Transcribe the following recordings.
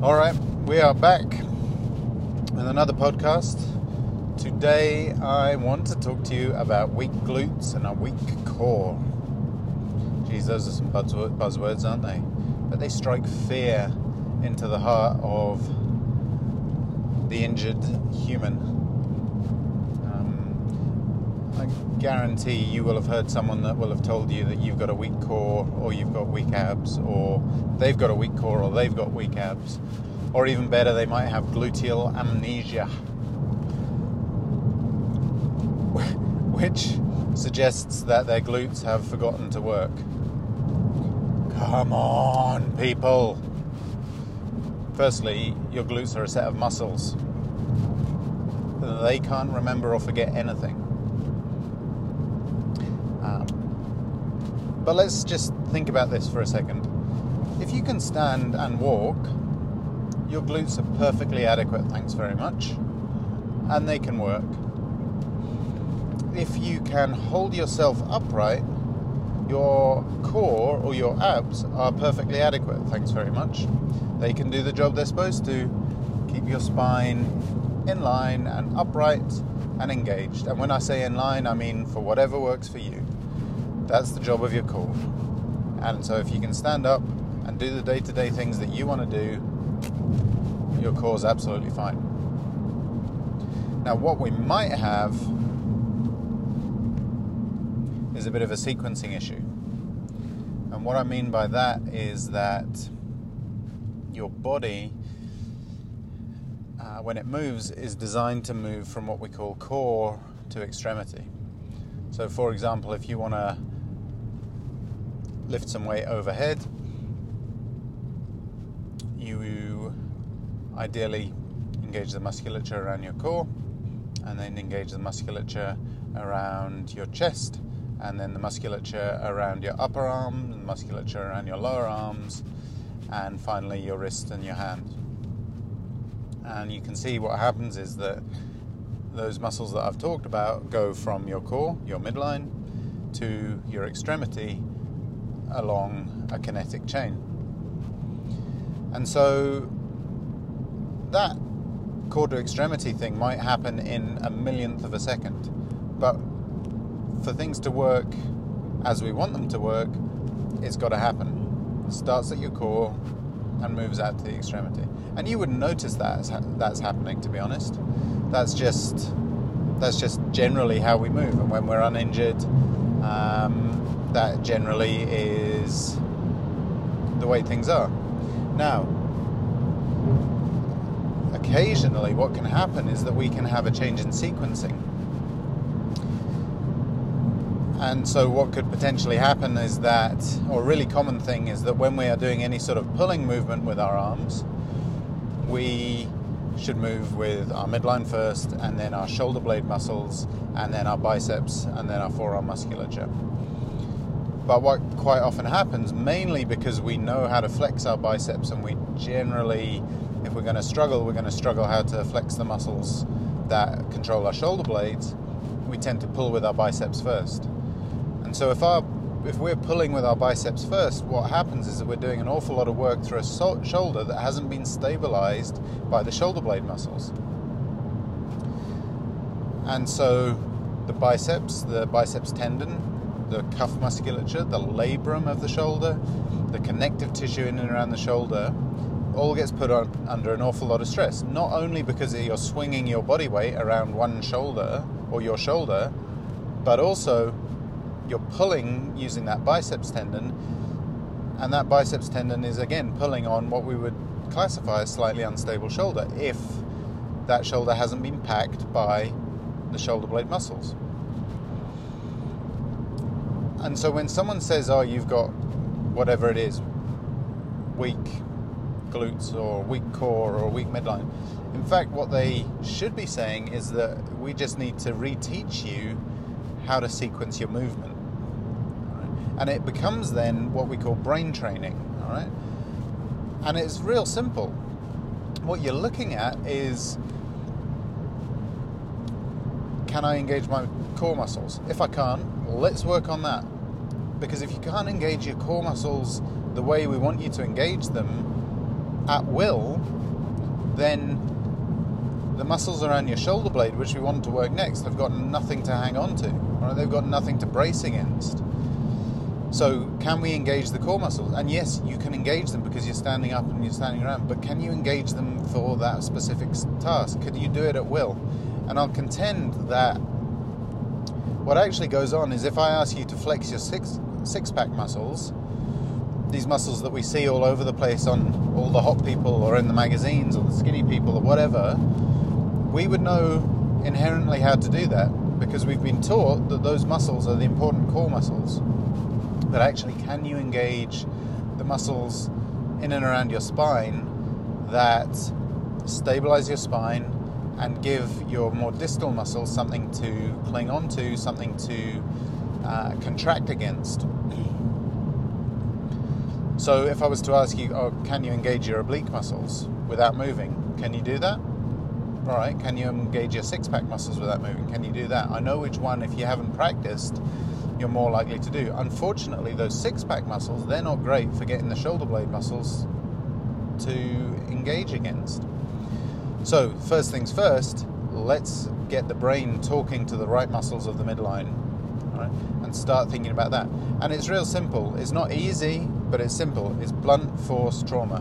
All right, we are back with another podcast. Today, I want to talk to you about weak glutes and a weak core. Geez, those are some buzzwords, aren't they? But they strike fear into the heart of the injured human guarantee you will have heard someone that will have told you that you've got a weak core or you've got weak abs or they've got a weak core or they've got weak abs. Or even better, they might have gluteal amnesia, which suggests that their glutes have forgotten to work. Come on, people! Firstly, your glutes are a set of muscles. They can't remember or forget anything. But let's just think about this for a second. If you can stand and walk, your glutes are perfectly adequate, thanks very much, and they can work. If you can hold yourself upright, your core or your abs are perfectly adequate, thanks very much. They can do the job they're supposed to, keep your spine in line and upright and engaged. And when I say in line, I mean for whatever works for you. That's the job of your core. And so if you can stand up and do the day to day things that you want to do, your core's absolutely fine. Now, what we might have is a bit of a sequencing issue. And what I mean by that is that your body, uh, when it moves, is designed to move from what we call core to extremity. So, for example, if you want to lift some weight overhead. You ideally engage the musculature around your core and then engage the musculature around your chest and then the musculature around your upper arm, the musculature around your lower arms, and finally your wrist and your hand. And you can see what happens is that those muscles that I've talked about go from your core, your midline, to your extremity along a kinetic chain. And so that to extremity thing might happen in a millionth of a second. But for things to work as we want them to work, it's got to happen. It starts at your core and moves out to the extremity. And you wouldn't notice that that's happening, to be honest. That's just that's just generally how we move. And when we're uninjured, um, that generally is the way things are. Now, occasionally, what can happen is that we can have a change in sequencing. And so, what could potentially happen is that, or really common thing is that when we are doing any sort of pulling movement with our arms, we should move with our midline first, and then our shoulder blade muscles, and then our biceps, and then our forearm musculature. But what quite often happens, mainly because we know how to flex our biceps, and we generally, if we're going to struggle, we're going to struggle how to flex the muscles that control our shoulder blades. We tend to pull with our biceps first. And so if our if we're pulling with our biceps first, what happens is that we're doing an awful lot of work through a so- shoulder that hasn't been stabilized by the shoulder blade muscles. And so the biceps, the biceps tendon, the cuff musculature, the labrum of the shoulder, the connective tissue in and around the shoulder, all gets put on, under an awful lot of stress. Not only because you're swinging your body weight around one shoulder or your shoulder, but also you're pulling using that biceps tendon, and that biceps tendon is again pulling on what we would classify as slightly unstable shoulder if that shoulder hasn't been packed by the shoulder blade muscles. And so when someone says, "Oh, you've got whatever it is, weak glutes or weak core or weak midline," in fact, what they should be saying is that we just need to reteach you how to sequence your movement, and it becomes then what we call brain training. All right, and it's real simple. What you're looking at is can I engage my core muscles? If I can't, let's work on that. Because if you can't engage your core muscles the way we want you to engage them, at will, then the muscles around your shoulder blade, which we want to work next, have got nothing to hang on to. Right? They've got nothing to brace against. So, can we engage the core muscles? And yes, you can engage them because you're standing up and you're standing around, but can you engage them for that specific task? Could you do it at will? And I'll contend that what actually goes on is if I ask you to flex your six six pack muscles, these muscles that we see all over the place on all the hot people or in the magazines or the skinny people or whatever, we would know inherently how to do that because we've been taught that those muscles are the important core muscles. But actually, can you engage the muscles in and around your spine that stabilize your spine and give your more distal muscles something to cling onto, something to uh, contract against? So, if I was to ask you, oh, can you engage your oblique muscles without moving? Can you do that? All right. Can you engage your six pack muscles without moving? Can you do that? I know which one, if you haven't practiced, you're more likely to do. Unfortunately, those six pack muscles, they're not great for getting the shoulder blade muscles to engage against. So, first things first, let's get the brain talking to the right muscles of the midline right, and start thinking about that. And it's real simple. It's not easy, but it's simple. It's blunt force trauma.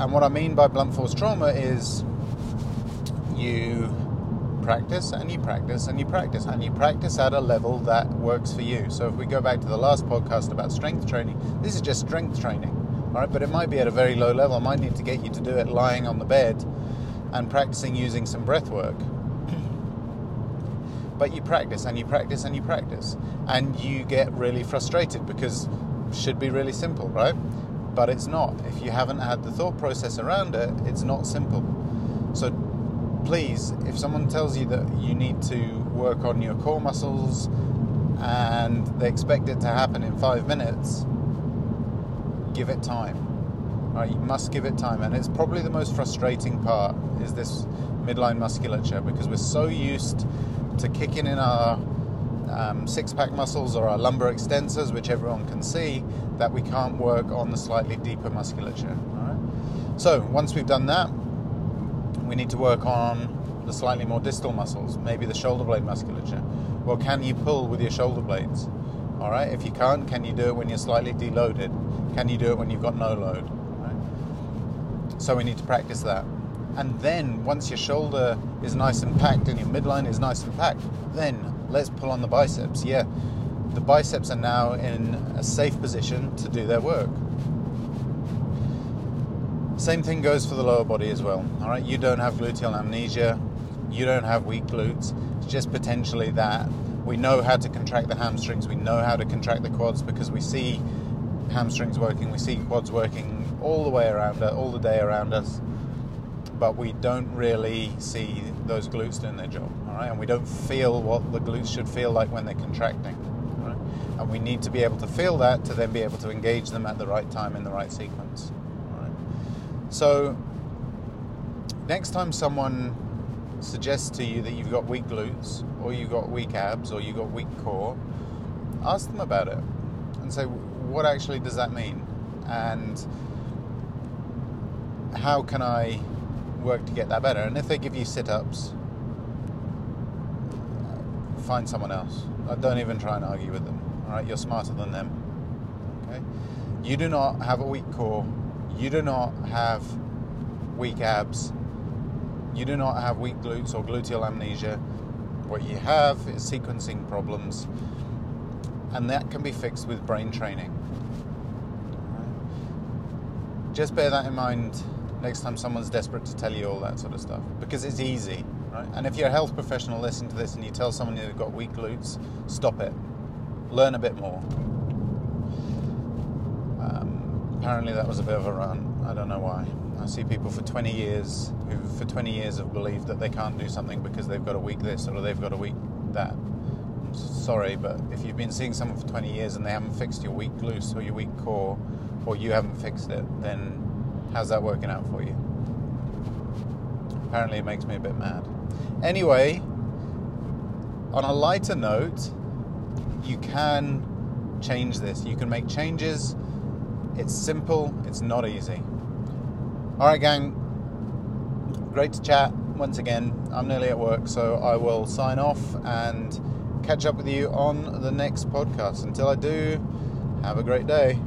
And what I mean by blunt force trauma is you practice and you practice and you practice and you practice at a level that works for you. So if we go back to the last podcast about strength training, this is just strength training, all right? But it might be at a very low level. I might need to get you to do it lying on the bed and practicing using some breath work. But you practice and you practice and you practice, and you get really frustrated because should be really simple, right? But it's not. If you haven't had the thought process around it, it's not simple. So please, if someone tells you that you need to work on your core muscles and they expect it to happen in five minutes, give it time. Right, you must give it time, and it's probably the most frustrating part is this midline musculature because we're so used to kicking in our um, six-pack muscles or our lumbar extensors, which everyone can see, that we can't work on the slightly deeper musculature. All right. So once we've done that, we need to work on the slightly more distal muscles, maybe the shoulder blade musculature. Well, can you pull with your shoulder blades? All right. If you can't, can you do it when you're slightly deloaded? Can you do it when you've got no load? Right? So we need to practice that. And then once your shoulder is nice and packed and your midline is nice and packed, then let's pull on the biceps. Yeah, the biceps are now in a safe position to do their work. Same thing goes for the lower body as well. All right, you don't have gluteal amnesia, you don't have weak glutes. It's just potentially that we know how to contract the hamstrings, we know how to contract the quads because we see hamstrings working, we see quads working all the way around us, all the day around us, but we don't really see those glutes doing their job. All right, and we don't feel what the glutes should feel like when they're contracting. Right? And we need to be able to feel that to then be able to engage them at the right time in the right sequence. So, next time someone suggests to you that you've got weak glutes, or you've got weak abs, or you've got weak core, ask them about it and say, what actually does that mean? And how can I work to get that better? And if they give you sit ups, find someone else. Don't even try and argue with them. All right, you're smarter than them. Okay, you do not have a weak core you do not have weak abs, you do not have weak glutes or gluteal amnesia. What you have is sequencing problems, and that can be fixed with brain training. Just bear that in mind next time someone's desperate to tell you all that sort of stuff because it's easy, right? And if you're a health professional listening to this and you tell someone they've got weak glutes, stop it. Learn a bit more apparently that was a bit of a run. I don't know why. I see people for 20 years who, for 20 years, have believed that they can't do something because they've got a weak this or they've got a weak that. I'm sorry, but if you've been seeing someone for 20 years and they haven't fixed your weak glutes or your weak core, or you haven't fixed it, then how's that working out for you? Apparently, it makes me a bit mad. Anyway, on a lighter note, you can change this. You can make changes It's simple, it's not easy. All right, gang. Great to chat once again. I'm nearly at work, so I will sign off and catch up with you on the next podcast. Until I do, have a great day.